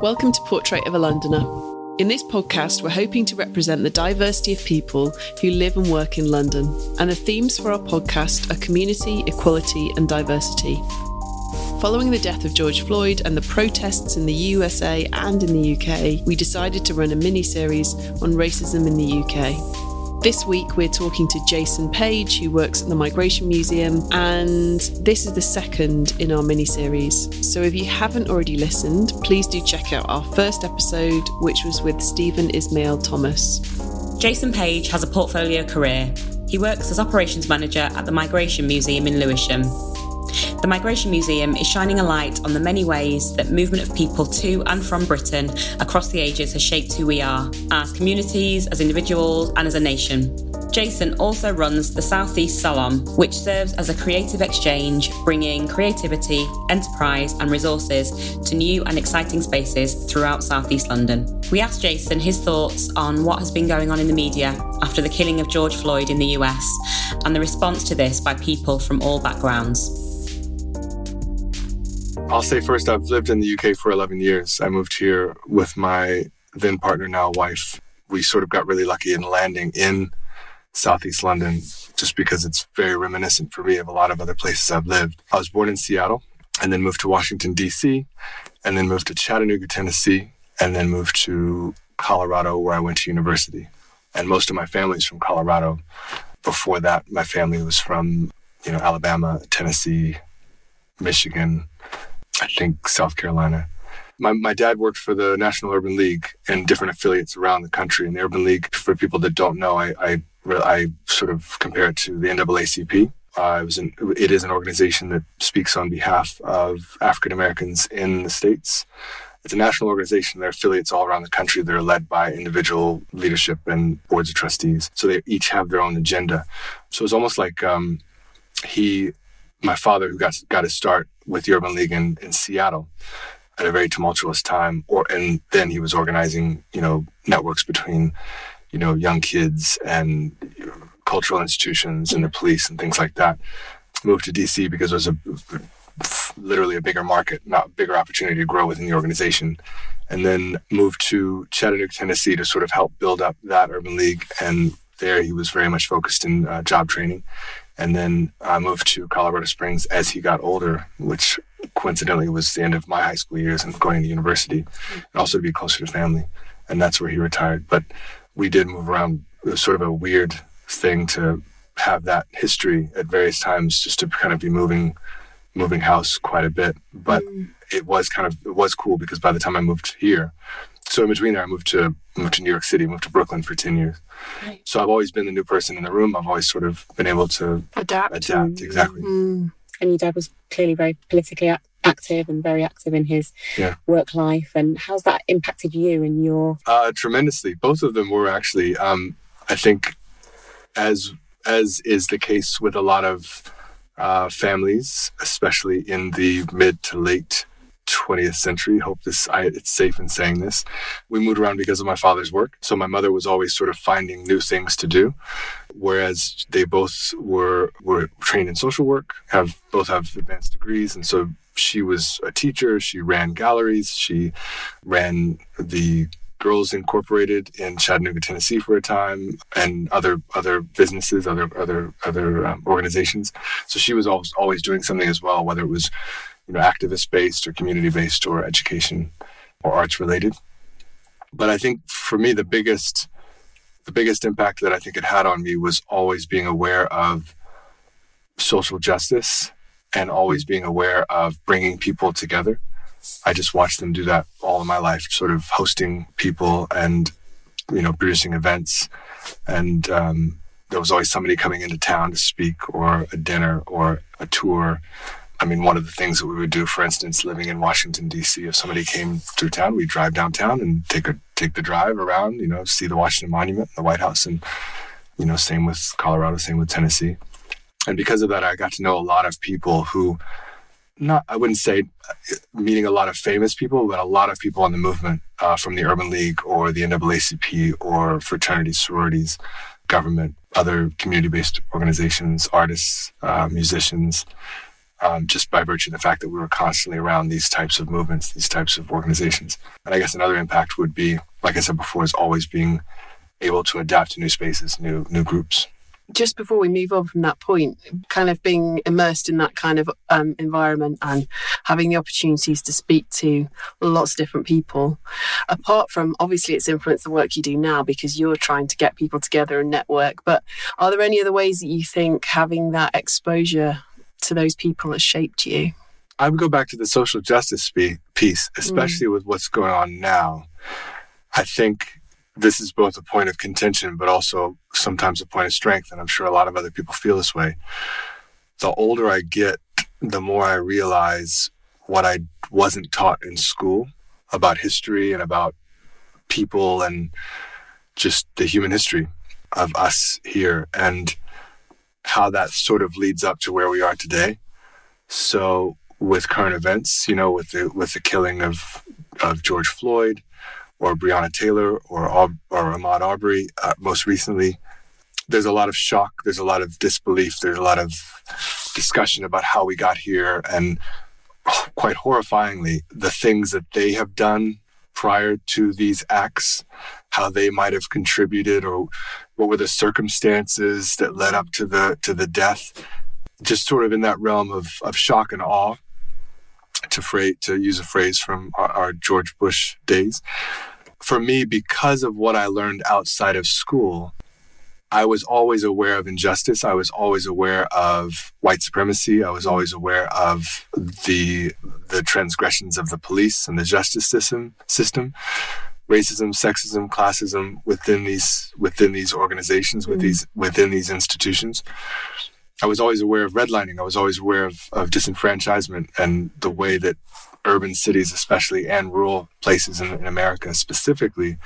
Welcome to Portrait of a Londoner. In this podcast, we're hoping to represent the diversity of people who live and work in London. And the themes for our podcast are community, equality, and diversity. Following the death of George Floyd and the protests in the USA and in the UK, we decided to run a mini series on racism in the UK. This week, we're talking to Jason Page, who works at the Migration Museum, and this is the second in our mini series. So if you haven't already listened, please do check out our first episode, which was with Stephen Ismail Thomas. Jason Page has a portfolio career. He works as operations manager at the Migration Museum in Lewisham. The Migration Museum is shining a light on the many ways that movement of people to and from Britain across the ages has shaped who we are, as communities, as individuals, and as a nation. Jason also runs the Southeast Salon, which serves as a creative exchange, bringing creativity, enterprise, and resources to new and exciting spaces throughout Southeast London. We asked Jason his thoughts on what has been going on in the media after the killing of George Floyd in the US and the response to this by people from all backgrounds. I'll say first, I've lived in the UK for 11 years. I moved here with my then partner, now wife. We sort of got really lucky in landing in Southeast London just because it's very reminiscent for me of a lot of other places I've lived. I was born in Seattle and then moved to Washington, D.C., and then moved to Chattanooga, Tennessee, and then moved to Colorado, where I went to university. And most of my family's from Colorado. Before that, my family was from, you know, Alabama, Tennessee, Michigan, I think South Carolina. My, my dad worked for the National Urban League and different affiliates around the country. And the Urban League, for people that don't know, I, I, I sort of compare it to the NAACP. Uh, it, was an, it is an organization that speaks on behalf of African Americans in the States. It's a national organization. There are affiliates all around the country that are led by individual leadership and boards of trustees. So they each have their own agenda. So it's almost like um, he my father, who got got his start with the Urban League in, in Seattle at a very tumultuous time, or and then he was organizing, you know, networks between, you know, young kids and cultural institutions and the police and things like that. Moved to DC because it was a literally a bigger market, not bigger opportunity to grow within the organization. And then moved to Chattanooga, Tennessee to sort of help build up that urban league. And there he was very much focused in uh, job training and then I moved to Colorado Springs as he got older, which coincidentally was the end of my high school years and going to university, and also to be closer to family. And that's where he retired. But we did move around. It was sort of a weird thing to have that history at various times, just to kind of be moving, moving house quite a bit. But mm. It was kind of it was cool because by the time I moved here, so in between there, I moved to moved to New York City, moved to Brooklyn for ten years. Right. So I've always been the new person in the room. I've always sort of been able to adapt. Adapt exactly. Mm. And your dad was clearly very politically active and very active in his yeah. work life. And how's that impacted you and your? Uh, tremendously. Both of them were actually. Um, I think, as as is the case with a lot of uh, families, especially in the mid to late 20th century. Hope this, I, it's safe in saying this. We moved around because of my father's work. So my mother was always sort of finding new things to do, whereas they both were were trained in social work, have both have advanced degrees, and so she was a teacher. She ran galleries. She ran the Girls Incorporated in Chattanooga, Tennessee, for a time, and other other businesses, other other other um, organizations. So she was always always doing something as well, whether it was you know, activist based or community based or education or arts related. But I think for me, the biggest, the biggest impact that I think it had on me was always being aware of social justice and always being aware of bringing people together. I just watched them do that all of my life, sort of hosting people and, you know, producing events. And um, there was always somebody coming into town to speak or a dinner or a tour I mean, one of the things that we would do, for instance, living in Washington D.C., if somebody came through town, we'd drive downtown and take a take the drive around, you know, see the Washington Monument, the White House, and you know, same with Colorado, same with Tennessee. And because of that, I got to know a lot of people who, not I wouldn't say meeting a lot of famous people, but a lot of people in the movement uh, from the Urban League or the NAACP or fraternities, sororities, government, other community-based organizations, artists, uh, musicians um, just by virtue of the fact that we were constantly around these types of movements, these types of organizations. And I guess another impact would be, like I said before, is always being able to adapt to new spaces, new new groups just before we move on from that point, kind of being immersed in that kind of um, environment and having the opportunities to speak to lots of different people, apart from obviously it's influenced the work you do now because you're trying to get people together and network, but are there any other ways that you think having that exposure to those people has shaped you? I would go back to the social justice piece, especially mm. with what's going on now. I think this is both a point of contention, but also sometimes a point of strength. And I'm sure a lot of other people feel this way. The older I get, the more I realize what I wasn't taught in school about history and about people and just the human history of us here and how that sort of leads up to where we are today. So with current events, you know, with the with the killing of of George Floyd, or Breonna Taylor or, or Ahmaud Arbery uh, most recently, there's a lot of shock. There's a lot of disbelief. There's a lot of discussion about how we got here. And quite horrifyingly, the things that they have done prior to these acts, how they might have contributed or what were the circumstances that led up to the to the death. Just sort of in that realm of, of shock and awe to, fra- to use a phrase from our, our George Bush days. For me, because of what I learned outside of school, I was always aware of injustice. I was always aware of white supremacy. I was always aware of the the transgressions of the police and the justice system system, racism, sexism, classism within these within these organizations, mm. with these within these institutions. I was always aware of redlining. I was always aware of, of disenfranchisement and the way that urban cities, especially, and rural places in, in America specifically,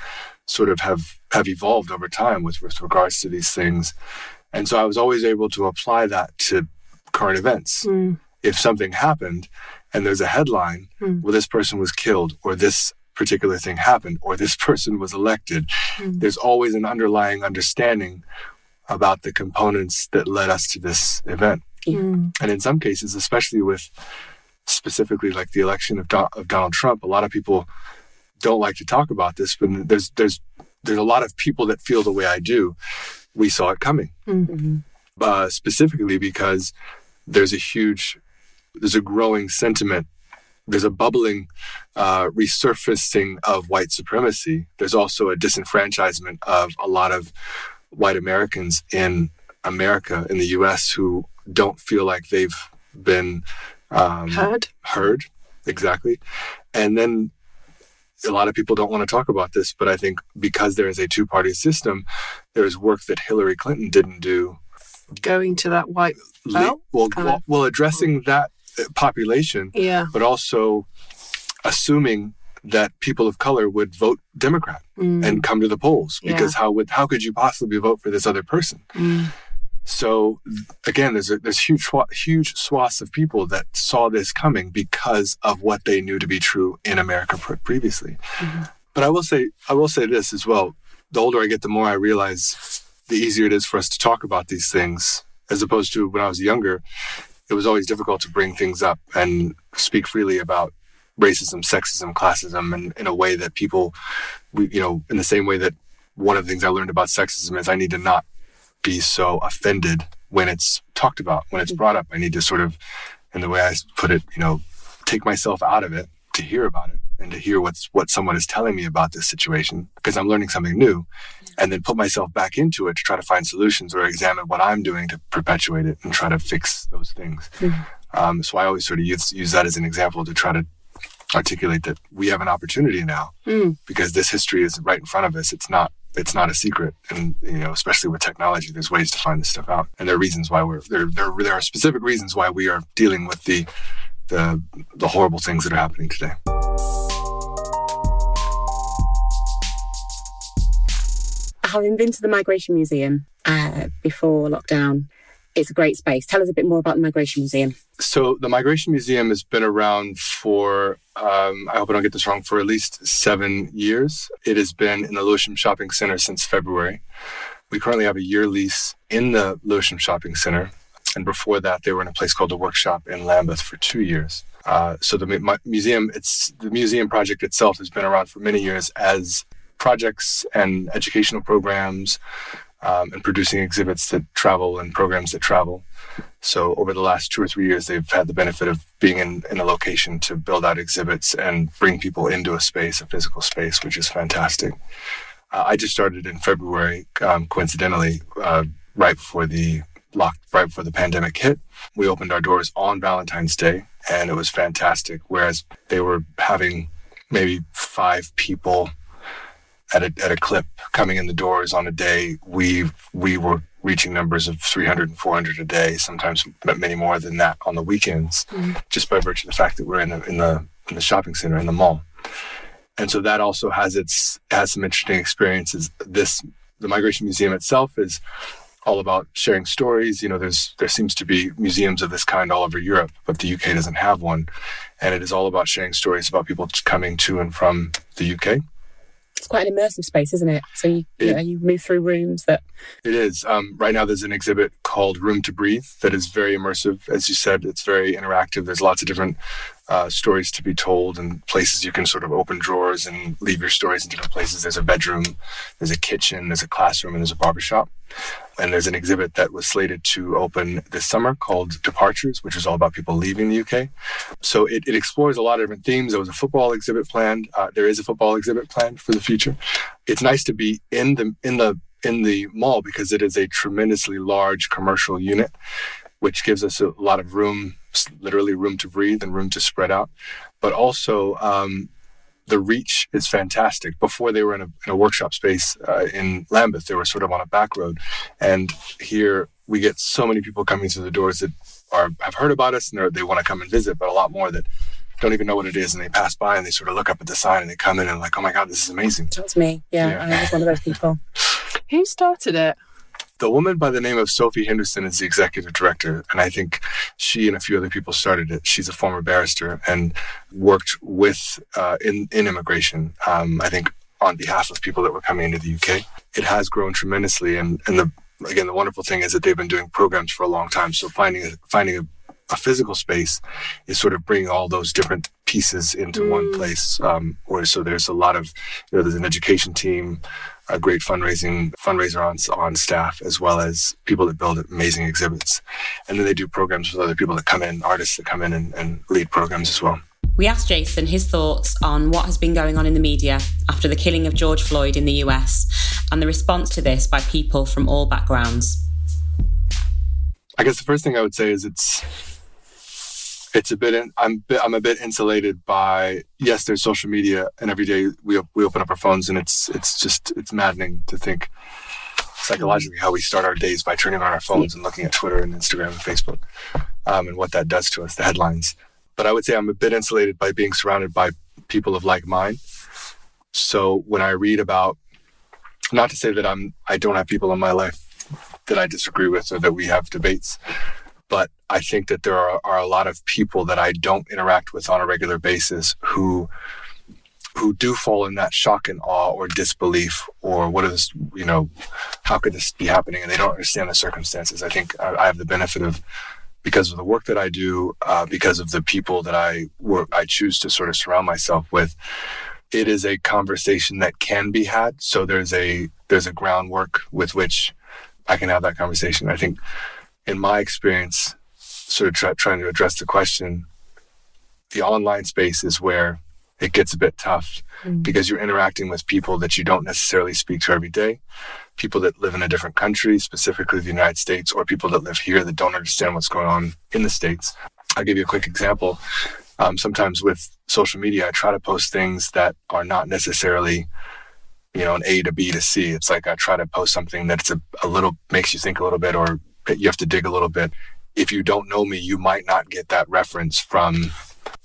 sort of have, have evolved over time with, with regards to these things. And so I was always able to apply that to current events. Mm. If something happened and there's a headline, mm. well, this person was killed, or this particular thing happened, or this person was elected, mm. there's always an underlying understanding about the components that led us to this event. Mm. And in some cases, especially with specifically like the election of, Do- of Donald Trump, a lot of people don't like to talk about this, but there's there's there's a lot of people that feel the way I do. We saw it coming, mm-hmm. uh, specifically because there's a huge, there's a growing sentiment. There's a bubbling uh, resurfacing of white supremacy. There's also a disenfranchisement of a lot of white Americans in America, in the US, who don't feel like they've been um, heard. Heard, exactly. And then a lot of people don't want to talk about this, but I think because there is a two party system, there is work that Hillary Clinton didn't do. Going to that white well, well, well, addressing that population, yeah, but also assuming that people of color would vote Democrat mm. and come to the polls because yeah. how would how could you possibly vote for this other person? Mm. So again, there's a, there's huge huge swaths of people that saw this coming because of what they knew to be true in America previously. Mm-hmm. But I will say I will say this as well: the older I get, the more I realize the easier it is for us to talk about these things, as opposed to when I was younger. It was always difficult to bring things up and speak freely about racism, sexism, classism, and in a way that people, we, you know, in the same way that one of the things I learned about sexism is I need to not be so offended when it's talked about, when it's mm-hmm. brought up. I need to sort of, in the way I put it, you know, take myself out of it to hear about it and to hear what's what someone is telling me about this situation because I'm learning something new and then put myself back into it to try to find solutions or examine what I'm doing to perpetuate it and try to fix those things. Mm-hmm. Um, so I always sort of use, use that as an example to try to articulate that we have an opportunity now mm. because this history is right in front of us. It's not it's not a secret, and you know, especially with technology, there's ways to find this stuff out, and there are reasons why we're there. There, there are specific reasons why we are dealing with the the the horrible things that are happening today. Having been to the Migration Museum uh, before lockdown, it's a great space. Tell us a bit more about the Migration Museum. So, the Migration Museum has been around for, um, I hope I don't get this wrong, for at least seven years. It has been in the Lewisham Shopping Center since February. We currently have a year lease in the Lewisham Shopping Center. And before that, they were in a place called the Workshop in Lambeth for two years. Uh, so the mu- museum, it's the museum project itself has been around for many years as projects and educational programs um, and producing exhibits that travel and programs that travel. So over the last two or three years, they've had the benefit of being in, in a location to build out exhibits and bring people into a space, a physical space, which is fantastic. Uh, I just started in February, um, coincidentally, uh, right before the locked right before the pandemic hit. We opened our doors on Valentine's Day and it was fantastic. Whereas they were having maybe five people at a, at a clip coming in the doors on a day, we we were reaching numbers of 300 and 400 a day, sometimes many more than that on the weekends, mm-hmm. just by virtue of the fact that we're in the in the in the shopping center in the mall. And so that also has its has some interesting experiences. This the migration museum itself is all about sharing stories. You know, there's there seems to be museums of this kind all over Europe, but the UK doesn't have one, and it is all about sharing stories about people coming to and from the UK. It's quite an immersive space, isn't it? So you, it, you, know, you move through rooms that. It is. Um, right now, there's an exhibit called Room to Breathe that is very immersive. As you said, it's very interactive. There's lots of different uh, stories to be told and places you can sort of open drawers and leave your stories in different places. There's a bedroom, there's a kitchen, there's a classroom, and there's a barbershop. And there's an exhibit that was slated to open this summer called Departures, which is all about people leaving the UK. So it, it explores a lot of different themes. There was a football exhibit planned. Uh, there is a football exhibit planned for the future. It's nice to be in the in the in the mall because it is a tremendously large commercial unit, which gives us a lot of room literally room to breathe and room to spread out. But also, um, the reach is fantastic. Before they were in a, in a workshop space uh, in Lambeth, they were sort of on a back road. And here we get so many people coming through the doors that are have heard about us and they want to come and visit, but a lot more that don't even know what it is and they pass by and they sort of look up at the sign and they come in and like, oh my God, this is amazing. That's me. Yeah, yeah. I was one of those people. Who started it? The woman by the name of Sophie Henderson is the executive director, and I think she and a few other people started it. She's a former barrister and worked with uh, in in immigration. Um, I think on behalf of people that were coming into the UK. It has grown tremendously, and and the again the wonderful thing is that they've been doing programs for a long time. So finding finding a, a physical space is sort of bringing all those different pieces into mm. one place. Um, where so there's a lot of you know there's an education team a great fundraising fundraiser on on staff, as well as people that build amazing exhibits. And then they do programs with other people that come in, artists that come in and, and lead programs as well. We asked Jason his thoughts on what has been going on in the media after the killing of George Floyd in the US and the response to this by people from all backgrounds. I guess the first thing I would say is it's it's a bit in, I'm I'm a bit insulated by yes there's social media and every day we we open up our phones and it's it's just it's maddening to think psychologically how we start our days by turning on our phones and looking at Twitter and Instagram and Facebook um, and what that does to us the headlines. But I would say I'm a bit insulated by being surrounded by people of like mind. So when I read about not to say that I'm I don't have people in my life that I disagree with or that we have debates but I think that there are, are a lot of people that I don't interact with on a regular basis who who do fall in that shock and awe or disbelief or what is you know how could this be happening? And they don't understand the circumstances. I think i, have the benefit of because of the work that i do uh, because of the people that i work i choose to sort of surround myself with it is a conversation that can be had. So there's a there's a groundwork with which i can have that conversation. I think in my experience, sort of try, trying to address the question, the online space is where it gets a bit tough mm. because you're interacting with people that you don't necessarily speak to every day, people that live in a different country, specifically the United States, or people that live here that don't understand what's going on in the States. I'll give you a quick example. Um, sometimes with social media, I try to post things that are not necessarily you know, an A to B to C. It's like I try to post something that's a, a little makes you think a little bit or you have to dig a little bit. If you don't know me, you might not get that reference from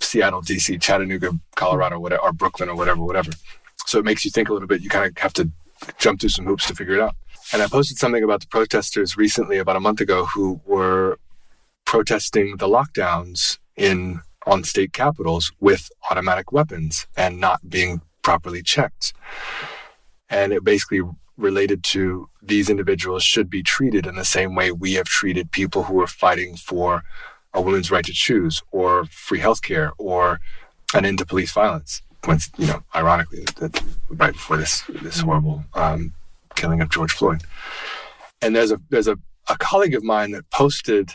Seattle, DC, Chattanooga, Colorado, whatever, or Brooklyn or whatever, whatever. So it makes you think a little bit. You kind of have to jump through some hoops to figure it out. And I posted something about the protesters recently, about a month ago, who were protesting the lockdowns in on state capitals with automatic weapons and not being properly checked. And it basically related to these individuals should be treated in the same way we have treated people who are fighting for a woman's right to choose or free healthcare or an end to police violence. When, you know, ironically, that, right before this this horrible um, killing of George Floyd. And there's a there's a, a colleague of mine that posted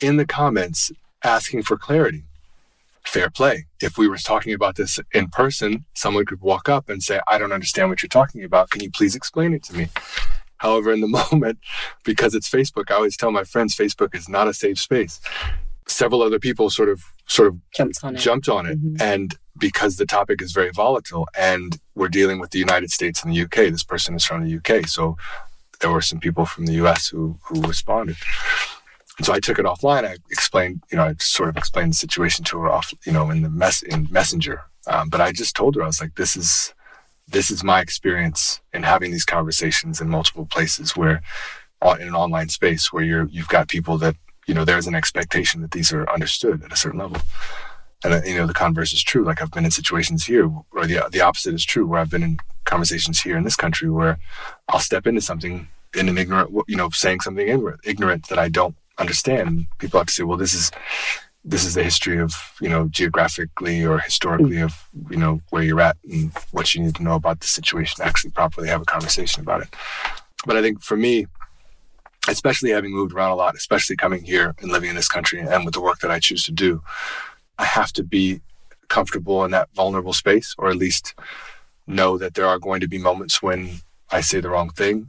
in the comments asking for clarity fair play. If we were talking about this in person, someone could walk up and say, I don't understand what you're talking about. Can you please explain it to me? However, in the moment, because it's Facebook, I always tell my friends Facebook is not a safe space. Several other people sort of sort of jumped on it. Jumped on it. Mm-hmm. And because the topic is very volatile and we're dealing with the United States and the UK, this person is from the UK. So there were some people from the US who who responded. So I took it offline. I explained, you know, I sort of explained the situation to her off, you know, in the mess in Messenger. Um, but I just told her I was like, this is this is my experience in having these conversations in multiple places where in an online space where you're you've got people that you know there's an expectation that these are understood at a certain level and uh, you know the converse is true like i've been in situations here or the the opposite is true where i've been in conversations here in this country where i'll step into something in an ignorant you know saying something ignorant that i don't understand. People have to say, well, this is this is the history of you know geographically or historically of you know where you're at and what you need to know about the situation. to Actually, properly have a conversation about it. But I think for me, especially having moved around a lot, especially coming here and living in this country and with the work that I choose to do, I have to be comfortable in that vulnerable space, or at least know that there are going to be moments when I say the wrong thing,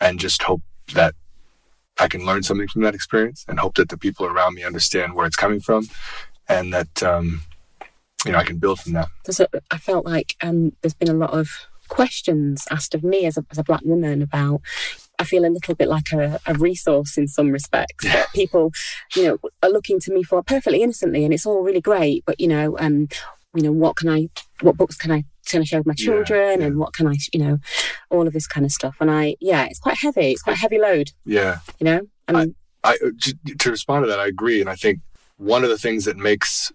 and just hope that I can learn something from that experience and hope that the people around me understand where it's coming from and that, um, you know, I can build from that. I felt like um, there's been a lot of questions asked of me as a, as a black woman about I feel a little bit like a, a resource in some respects yeah. that people, you know, are looking to me for perfectly innocently, and it's all really great. But you know, um, you know, what can I, what books can I can I share with my children, yeah, yeah. and what can I, you know, all of this kind of stuff. And I, yeah, it's quite heavy. It's quite a heavy load. Yeah, you know. I mean, I, I to respond to that, I agree, and I think one of the things that makes,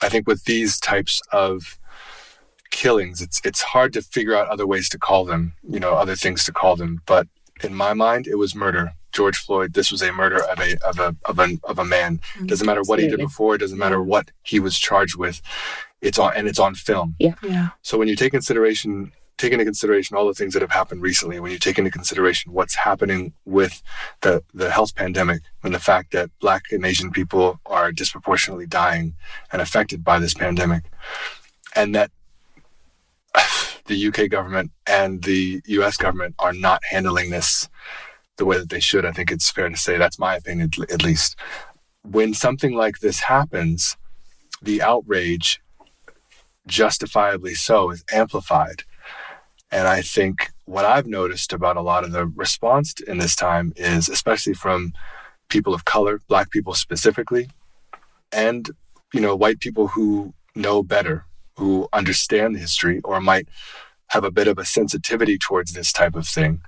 I think, with these types of killings, it's it's hard to figure out other ways to call them, you know, other things to call them. But in my mind, it was murder. George Floyd, this was a murder of a of a of a of a man. Mm-hmm. Doesn't matter what he did before. It doesn't matter what he was charged with it's on and it's on film. Yeah. Yeah. So when you take consideration take into consideration all the things that have happened recently, when you take into consideration what's happening with the, the health pandemic and the fact that Black and Asian people are disproportionately dying and affected by this pandemic, and that the UK government and the US government are not handling this the way that they should, I think it's fair to say that's my opinion, at least. When something like this happens, the outrage justifiably so, is amplified. And I think what I've noticed about a lot of the response in this time is, especially from people of color, Black people specifically, and you know, white people who know better, who understand history, or might have a bit of a sensitivity towards this type of thing.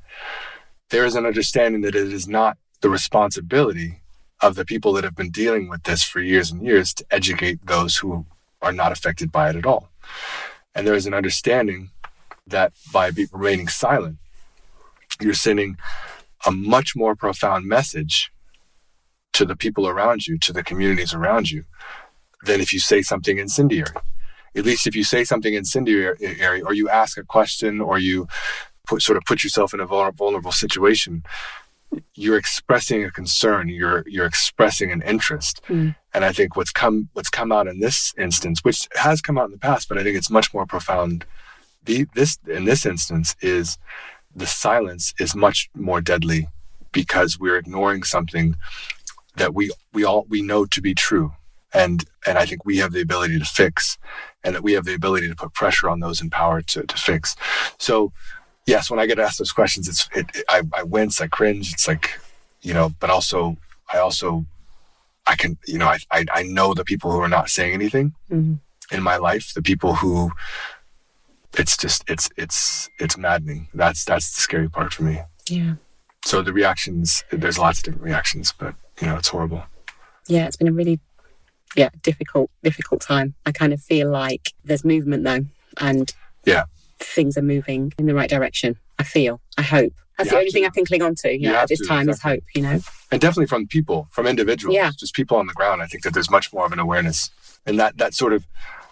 There is an understanding that it is not the responsibility of the people that have been dealing with this for years and years to educate those who are not affected by it at all. And there is an understanding that by remaining silent, you're sending a much more profound message to the people around you, to the communities around you, than if you say something incendiary. At least if you say something incendiary or you ask a question or you put, sort of put yourself in a vulnerable situation, you're expressing a concern you're you're expressing an interest. Mm. and i think what's come what's come out in this instance which has come out in the past but i think it's much more profound the this in this instance is the silence is much more deadly because we're ignoring something that we we all we know to be true. And and i think we have the ability to fix and that we have the ability to put pressure on those in power to, to fix. So yes, when I get asked those questions, it's it, it, I, I wince, I cringe. It's like, you know, but also I also I can you know I I, I know the people who are not saying anything mm-hmm. in my life, the people who it's just it's it's it's maddening. That's that's the scary part for me. Yeah. So the reactions, there's lots of different reactions, but you know, it's horrible. Yeah, it's been a really yeah difficult difficult time. I kind of feel like there's movement though, and yeah things are moving in the right direction. I feel, I hope. That's You the only thing. I can cling on to, you You know, at this to, time is hope, you know. and definitely from people, from individuals, Yeah. just people on the ground. I think that there's much more of an awareness, and that that sort of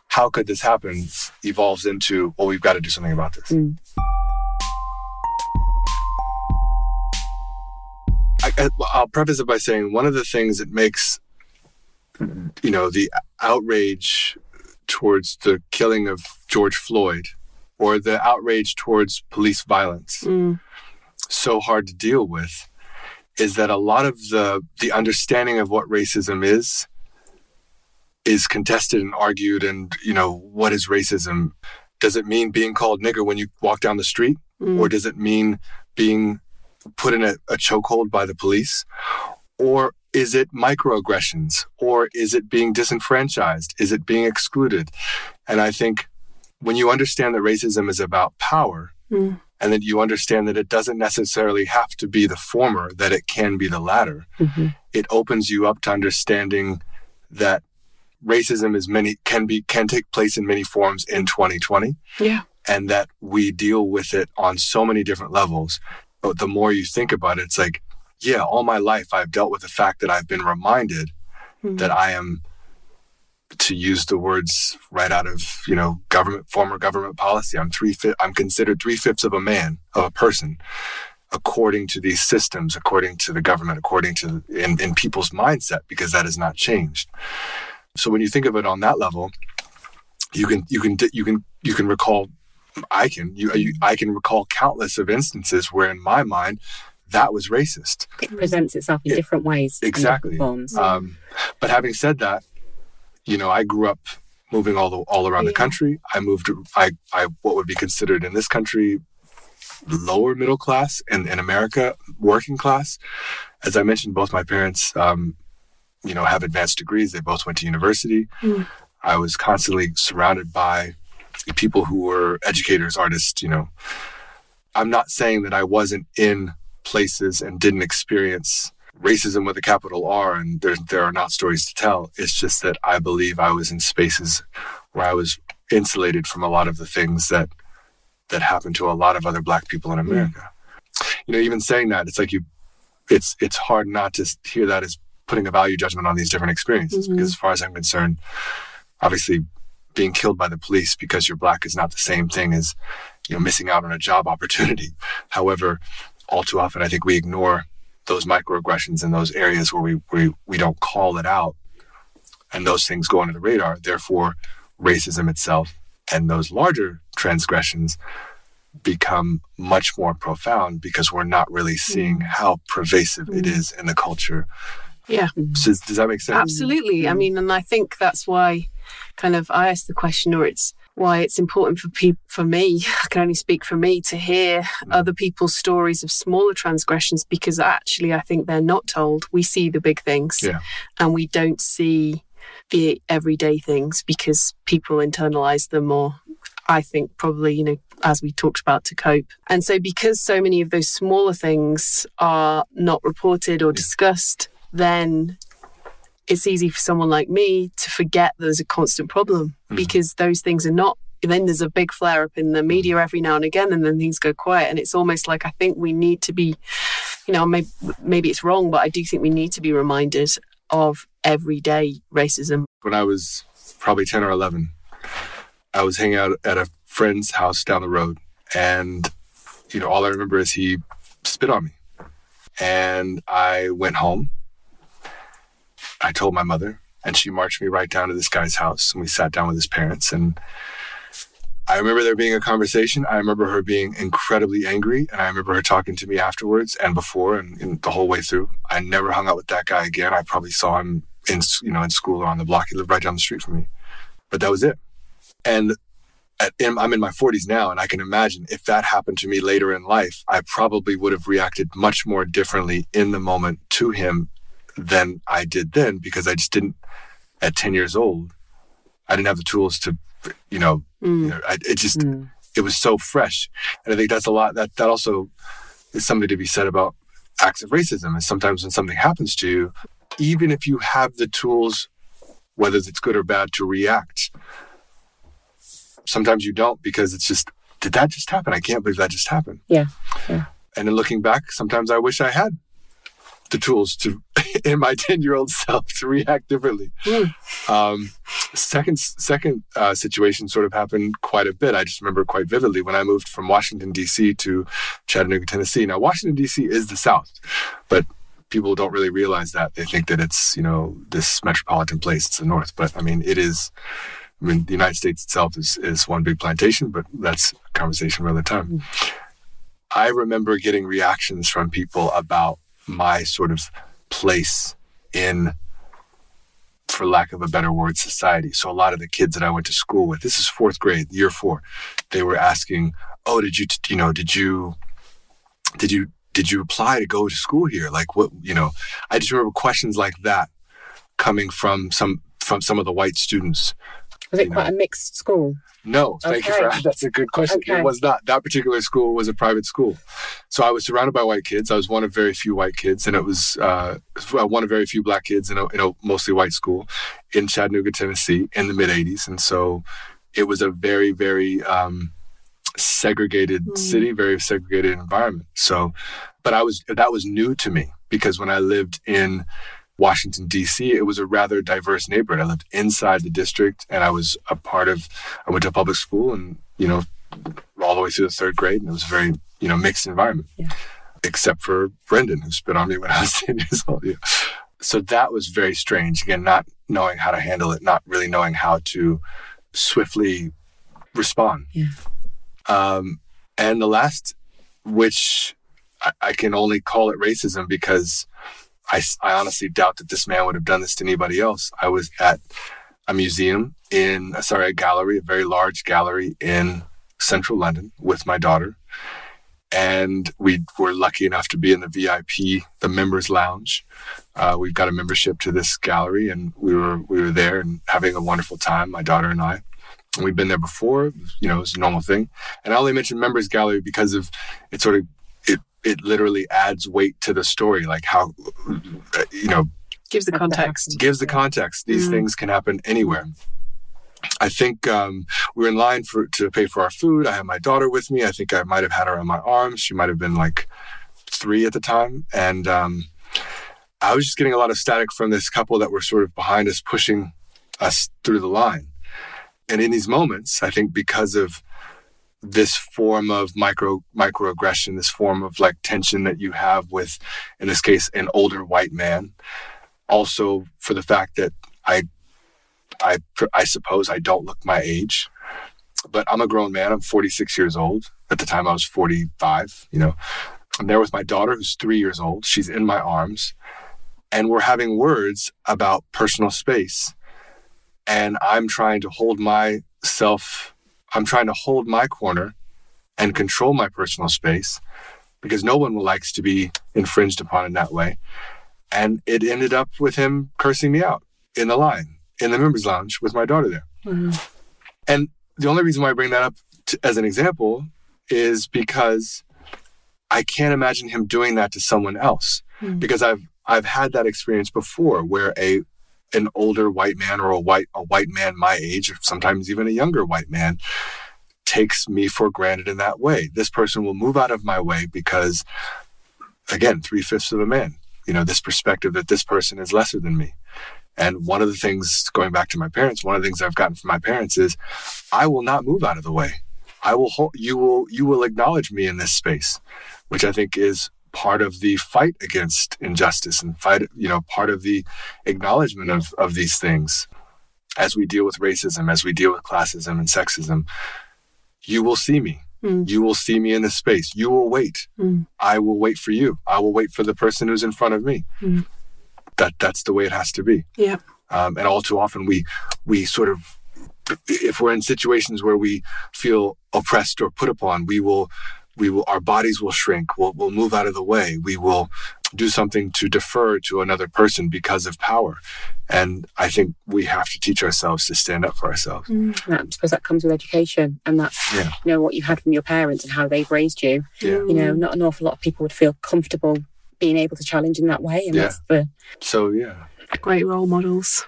how could this happen evolves into well, we've got to do something about this. Mm. I, I'll preface it by saying one of the things that makes you know the outrage towards the killing of George Floyd or the outrage towards police violence. Mm. so hard to deal with is that a lot of the the understanding of what racism is is contested and argued and you know what is racism? Does it mean being called nigger when you walk down the street? Mm. or does it mean being put in a, a chokehold by the police? Or is it microaggressions? Or is it being disenfranchised? Is it being excluded? And i think when you understand that racism is about power Mm. and that you understand that it doesn't necessarily have to be the former, that it can be the latter. Mhm. It opens you up to understanding that racism is many can be can take place in many forms in 2020 Yeah. and that we deal with it on so many different levels. But the more you think about it, it's like, yeah, all my life I've dealt with the fact that I've been reminded Mm. that I am to use the words right out of you know government former government policy. I'm three I'm considered three fifths of a man of a person, according to these systems, according to the government, according to in, in people's mindset, because that has not changed. So when you think of it on that level, you can you can you can you can recall. I can you, you I can recall countless of instances where in my mind that was racist. It presents itself in Yeah, different ways. exactly. different forms. Um, but having said that, you know, I grew up moving all the, all around the country. I moved, I, I, what would be considered in this country lower middle class, and in America working class. As I mentioned, both my parents, um, you know, have advanced degrees. They both went to university. Mm. I was constantly surrounded by people who were educators, artists. You know, I'm not saying that I wasn't in places and didn't experience racism with a capital R and there, there are not stories to tell. It's just that I believe I was in spaces where I was insulated from a lot of the things that that happen to a lot of other black people in America. You know, even saying that, it's like you it's it's hard not to hear that as putting a value judgment on these different experiences Mhm. because as far as I'm concerned, obviously being killed by the police because you're black is not the same thing as you know missing out on a job opportunity. However, all too often I think we ignore those microaggressions in those areas where we, we we don't call it out and those things go under the radar. Therefore, racism itself and those larger transgressions become much more profound because we're not really hmm. seeing how pervasive it hmm. is in the culture. Yeah. So does that make sense? Absolutely. I hmm. mean, and I think that's why kind of I asked the question, or it's why it's important for people, for me, I can only speak for me, to hear mm. other people's stories of smaller transgressions because actually I think they're not told. We see the big things Yeah. and we don't see the everyday things because people internalize them or I think probably, you know, as we talked about to cope. And so because so many of those smaller things are not reported or discussed, then it's easy for someone like me to forget there's a constant problem Mhm. because those things are not then there's a big flare up in the media every now and again and then things go quiet and it's almost like i think we need to be you know maybe, maybe it's wrong but i do think we need to be reminded of everyday racism when I was probably 10 or 11, I was hanging out at a friend's house down the road. And, you know, all I remember is he spit on me. And I went home. I told my mother, and she marched me right down to this guy's house. And we sat down with his parents. And I remember there being a conversation. I remember her being incredibly angry. And I remember her talking to me afterwards and before and, and the whole way through. I never hung out with that guy again. I probably saw him in you know in school or on the block. He lived right down the street from me, but that was it. And at, I'm in my 40s now, and I can imagine if that happened to me later in life, I probably would have reacted much more differently in the moment to him than I did then because I just didn't. At 10 years old, I didn't have the tools to, you know, you Mm. know I, it just Mm. it was so fresh, and I think that's a lot. That that also is something to be said about acts of racism. Is sometimes when something happens to you, even if you have the tools, whether it's good or bad, to react, sometimes you don't because it's just did that just happen? I can't believe that just happened. Yeah. Yeah. And then looking back, sometimes I wish I had the tools to in my 10 year old self to react differently. Mm. Um, second second uh, situation sort of happened quite a bit. I just remember quite vividly when I moved from Washington D.C. to Chattanooga, Tennessee. Now Washington D.C. is the South, but people don't really realize that. They think that it's you know this metropolitan place. It's the North, but I mean it is. I mean the United States itself is is one big plantation, but that's a conversation for another time. Mm. I remember getting reactions from people about my sort of place in for lack of a better word society. So a lot of the kids that i went to school with this is fourth grade year four they were asking oh did you you know did you did you did you apply to go to school here? Like what you know? I just remember questions like that coming from some from some of the white students was it quite a mixed school no, thank okay. you for that's a good question. Okay. It was not. That particular school was a private school, so I was surrounded by white kids. I was one of very few white kids, and it was uh, one of very few black kids in a, in a mostly white school in Chattanooga, Tennessee, in the mid '80s, and so it was a very, very um, segregated mm. city, very segregated environment. So, but I was that was new to me because when I lived in Washington, D.C., it was a rather diverse neighborhood. I lived inside the district and I was a part of, I went to a public school and, you know, all the way through the third grade. And it was a very, you know, mixed environment, yeah. except for Brendan, who spit on me when I was 10 years old. Yeah. So that was very strange. Again, not knowing how to handle it, not really knowing how to swiftly respond. Yeah. Um, and the last, which I, I can only call it racism because I, I honestly doubt that this man would have done this to anybody else. I was at a museum in, sorry, a gallery, a very large gallery in central London with my daughter. And we were lucky enough to be in the VIP, the members lounge. Uh, we've got a membership to this gallery and we were, we were there and having a wonderful time, my daughter and I. We've been there before, you know, it's a normal thing. And I only mentioned members gallery because of it sort of it literally adds weight to the story like how you know gives the context gives the context these mm. things can happen anywhere I think um, we were in line for to pay for our food. I had my daughter with me. I think I might have had her on my arms. She might have been like three at the time, and um, I was just getting a lot of static from this couple that were sort of behind us, pushing us through the line. And in these moments, I think because of this form of micro microaggression, this form of like tension that you have with, in this case, an older white man. Also, for the fact that I, I, I suppose I don't look my age, but I'm a grown man. I'm 46 years old. At the time, I was 45. You know, I'm there with my daughter, who's three years old. She's in my arms, and we're having words about personal space. And I'm trying to hold myself I'm trying to hold my corner and control my personal space because no one likes to be infringed upon in that way. And it ended up with him cursing me out in the line, in the members lounge with my daughter there. Mm-hmm. And the only reason why I bring that up to, as an example is because I can't imagine him doing that to someone else mm-hmm. because I've I've had that experience before where a an older white man or a white a white man my age, or sometimes even a younger white man, takes me for granted in that way. This person will move out of my way because, again, three fifths of a man. You know, this perspective that this person is lesser than me. And one of the things, going back to my parents, one of the things I've gotten from my parents is, I will not move out of the way. I will hold, you will you will acknowledge me in this space, which I think is part of the fight against injustice and fight, you know, part of the acknowledgement of, of these things as we deal with racism, as we deal with classism and sexism. You will see me. Mm. You will see me in this space. You will wait. Mm. I will wait for you. I will wait for the person who's in front of me. Mm. That that's the way it has to be. Yeah. Um, and all too often we we sort of if we're in situations where we feel oppressed or put upon, we will we will our bodies will shrink we'll, we'll move out of the way we will do something to defer to another person because of power and i think we have to teach ourselves to stand up for ourselves mm. i suppose that comes with education and that's yeah. you know what you had from your parents and how they've raised you yeah. you know not an awful lot of people would feel comfortable being able to challenge in that way and yeah. that's the so yeah great role models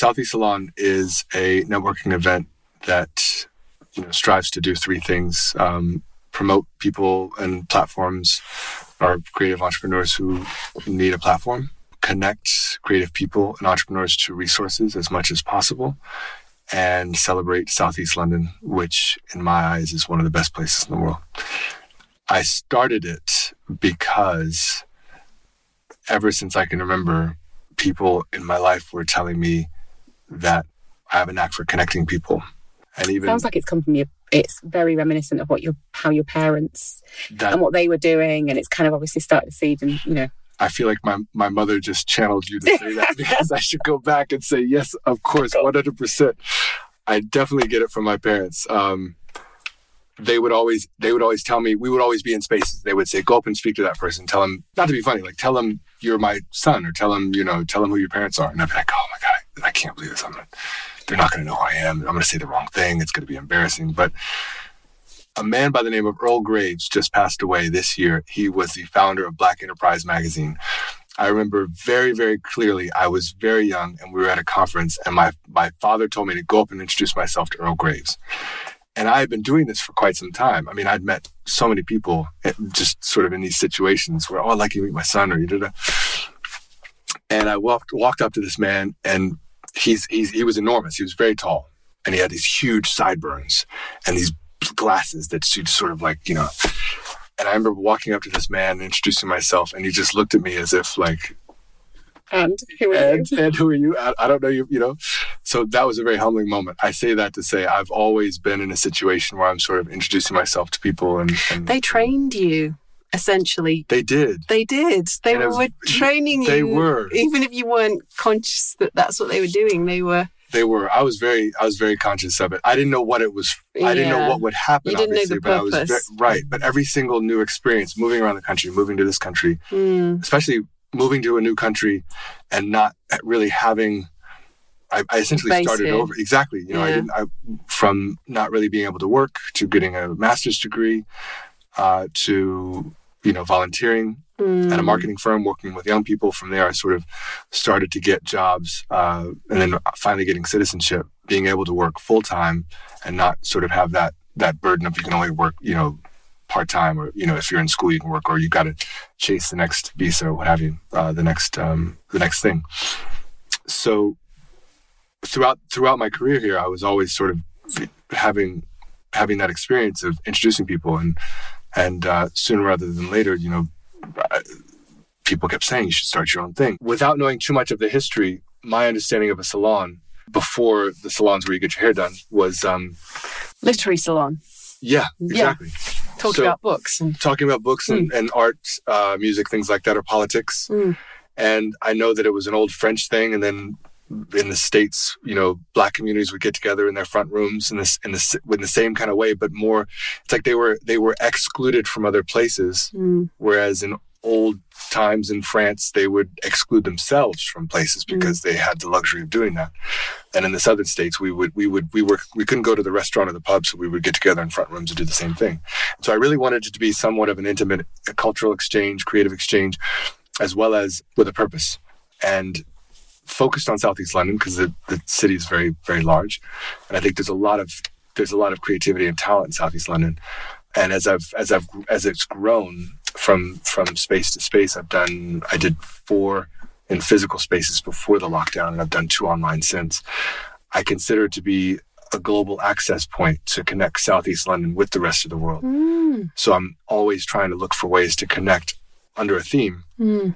Southeast Salon is a networking event that you know strives to do three things: um, promote people and platforms, or creative entrepreneurs who need a platform, connect creative people and entrepreneurs to resources as much as possible, and celebrate Southeast London, which in my eyes is one of the best places in the world. I started it because ever since I can remember, people in my life were telling me that I have a knack for connecting people. And even sounds like it's come from your. It's very reminiscent of what your how your parents that and what they were doing, and it's kind of obviously started to feed. And you know, I feel like my, my mother just channeled you to say that because I should go back and say, yes, of course, 100%. I definitely get it from my parents. Um, they would always they would always tell me we would always be in spaces they would say go up and speak to that person tell them not to be funny like tell them you're my son or tell them you know tell them who your parents are and i'd be like oh i can't believe this i'm gonna, they're not going to know who i am i'm going to say the wrong thing it's going to be embarrassing but a man by the name of earl graves just passed away this year he was the founder of black enterprise magazine I remember very, very clearly. I was very young, and we were at a conference, and my my father told me to go up and introduce myself to Earl Graves. And I had been doing this for quite some time. I mean, I'd met so many people just sort of in these situations where, oh, I'd like you to meet my son or you did And I walked walked up to this man, and he's, he's he was enormous. He was very tall, and he had these huge sideburns and these glasses that you just sort of like you know and I remember walking up to this man and introducing myself, and he just looked at me as if like, and who are and, you? and who are you? I, I don't know you, you know? So that was a very humbling moment. I say that to say I've always been in a situation where I'm sort of introducing myself to people and, and They trained you, essentially. they did. They did. They And were was- training you. they were. Even if you weren't conscious that that's what they were doing, they were. They were. I was very I was very conscious of it. I didn't know what it was I didn't know what would happen You didn't know the but I was ve- purpose. right. But every single new experience, moving around the country, moving to this country, Mm, especially moving to a new country and not really having I, I essentially Base started here. over exactly you know i didn't I, from not really being able to work to getting a master's degree uh, to you know volunteering mm. at a marketing firm working with young people from there i sort of started to get jobs uh, and then finally getting citizenship being able to work full-time and not sort of have that that burden of you can only work you know part-time or you know if you're in school you can work or you got to chase the next visa or what have you uh, the next um, the next thing so throughout throughout my career here i was always sort of having having that experience of introducing people and and uh, sooner rather than later you know people kept saying you should start your own thing without knowing too much of the history my understanding of a salon before the salons where you get your hair done was um Literary salon. yeah Yeah. exactly Talk So- about books. And, talking about books and, and art uh, music things like that or politics Mm. and i know that it was an old french thing and then in the states you know black communities would get together in their front rooms in this in this in the same kind of way but more it's like they were they were excluded from other places mm, whereas in old times in France, they would exclude themselves from places because they had the luxury of doing that. And in the southern states, we would we would we were we couldn't go to the restaurant or the pub, so we would get together in front rooms and do the same thing. So I really wanted it to be somewhat of an intimate cultural exchange, creative exchange, as well as with a purpose, and focused on Southeast London because the, the city is very very large, and I think there's a lot of there's a lot of creativity and talent in Southeast London. And as I've as I've as it's grown from from space to space, I've done I did four in physical spaces before the lockdown, and I've done two online since. I consider it to be a global access point to connect Southeast London with the rest of the world. mm, So I'm always trying to look for ways to connect under a theme mm.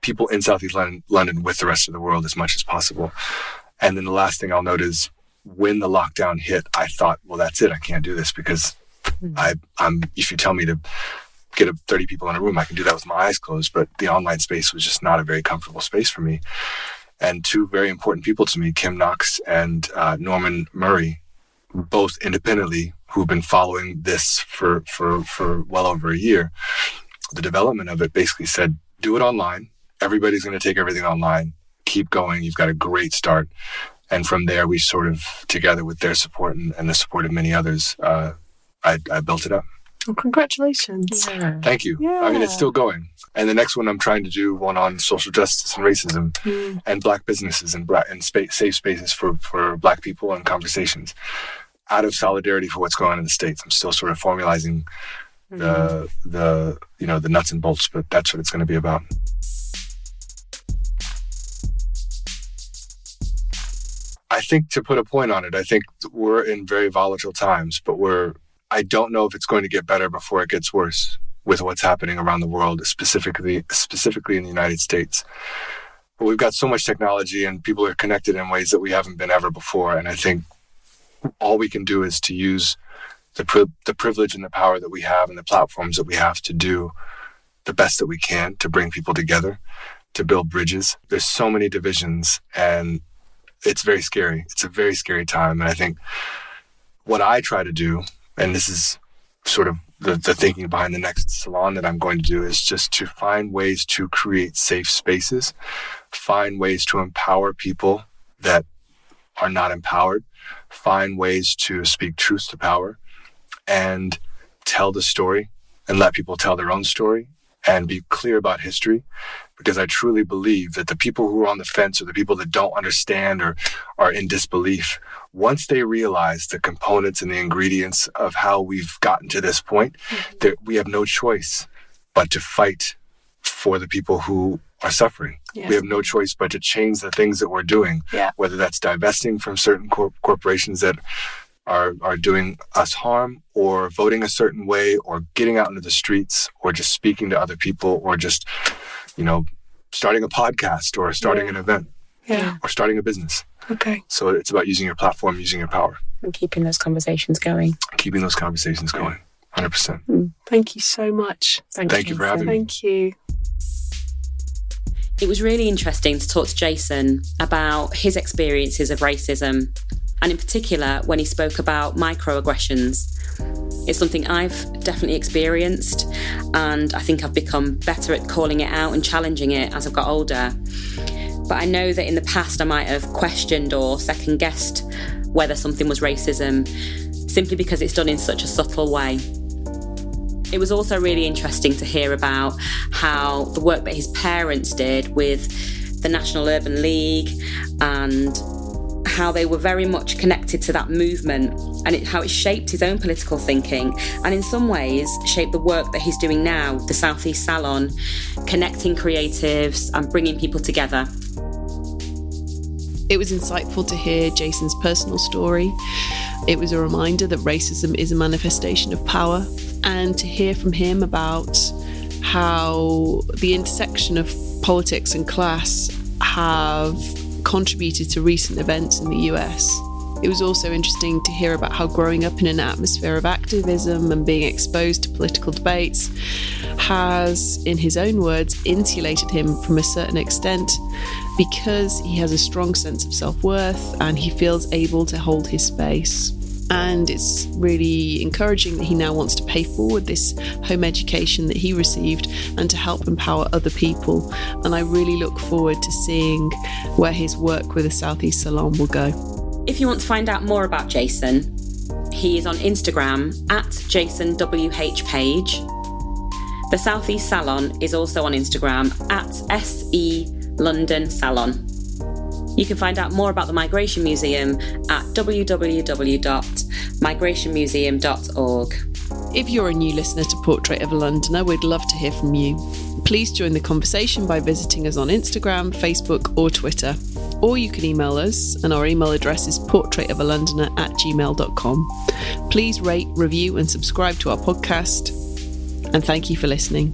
People in Southeast London, London with the rest of the world as much as possible. And then the last thing I'll note is when the lockdown hit, I thought, well, that's it. I can't do this because I, I'm. If you tell me to get a 30 people in a room, I can do that with my eyes closed. But the online space was just not a very comfortable space for me. And two very important people to me, Kim Knox and uh, Norman Murray, both independently, who've been following this for for for well over a year. The development of it basically said, do it online everybody's going to take everything online. Keep going. You've got a great start. And from there, we sort of, together with their support and, and the support of many others, uh, I, I built it up. Well, congratulations. Yeah. Thank you. I mean, it's still going. And the next one I'm trying to do one on social justice and racism Mm. and black businesses and, bra- and spa- safe spaces for, for black people and conversations out of solidarity for what's going on in the States. I'm still sort of formalizing the, the, you know, the nuts and bolts, but that's what it's going to be about. I think to put a point on it, I think we're in very volatile times, but we're, I don't know if it's going to get better before it gets worse with what's happening around the world, specifically, specifically in the United States. But we've got so much technology and people are connected in ways that we haven't been ever before. And I think all we can do is to use the, pri- the privilege and the power that we have and the platforms that we have to do the best that we can to bring people together, to build bridges. There's so many divisions and it's very scary. It's a very scary time. And I think what I try to do, and this is sort of the, the thinking behind the next salon that I'm going to do, is just to find ways to create safe spaces, find ways to empower people that are not empowered, find ways to speak truth to power, and tell the story and let people tell their own story and be clear about history because I truly believe that the people who are on the fence or the people that don't understand or are in disbelief, once they realize the components and the ingredients of how we've gotten to this point, mm-hmm. that we have no choice but to fight for the people who are suffering. Yeah. We have no choice but to change the things that we're doing, Yeah. whether that's divesting from certain corp- corporations that are are doing us harm or voting a certain way or getting out into the streets or just speaking to other people or just you know starting a podcast or starting Yeah. an event Yeah. or starting a business Okay. so it's about using your platform using your power And keeping those conversations going. keeping those conversations going 100% mm. Thank you so much. Thank, Thank you for having me. Thank you. It was really interesting to talk to Jason about his experiences of racism, and in particular when he spoke about microaggressions. It's something I've definitely experienced, and I think I've become better at calling it out and challenging it as I've got older. But I know that in the past I might have questioned or second guessed whether something was racism simply because it's done in such a subtle way. It was also really interesting to hear about how the work that his parents did with the National Urban League and how they were very much connected to that movement and it, how it shaped his own political thinking and in some ways shaped the work that he's doing now, the Southeast Salon, connecting creatives and bringing people together. It was insightful to hear Jason's personal story. It was a reminder that racism is a manifestation of power, and to hear from him about how the intersection of politics and class have contributed to recent events in the US. It was also interesting to hear about how growing up in an atmosphere of activism and being exposed to political debates has, in his own words, insulated him from a certain extent because he has a strong sense of self worth and he feels able to hold his space. And it's really encouraging that he now wants to pay forward this home education that he received and to help empower other people. And I really look forward to seeing where his work with the Southeast Salon will go. If you want to find out more about Jason, he is on Instagram at JasonWHPage. The Southeast Salon is also on Instagram at SE London Salon. You can find out more about the Migration Museum at www.migrationmuseum.org. If you're a new listener to Portrait of a Londoner, we'd love to hear from you. Please join the conversation by visiting us on Instagram, Facebook, or Twitter. Or you can email us, and our email address is portraitofaLondoner at gmail.com. Please rate, review, and subscribe to our podcast. And thank you for listening.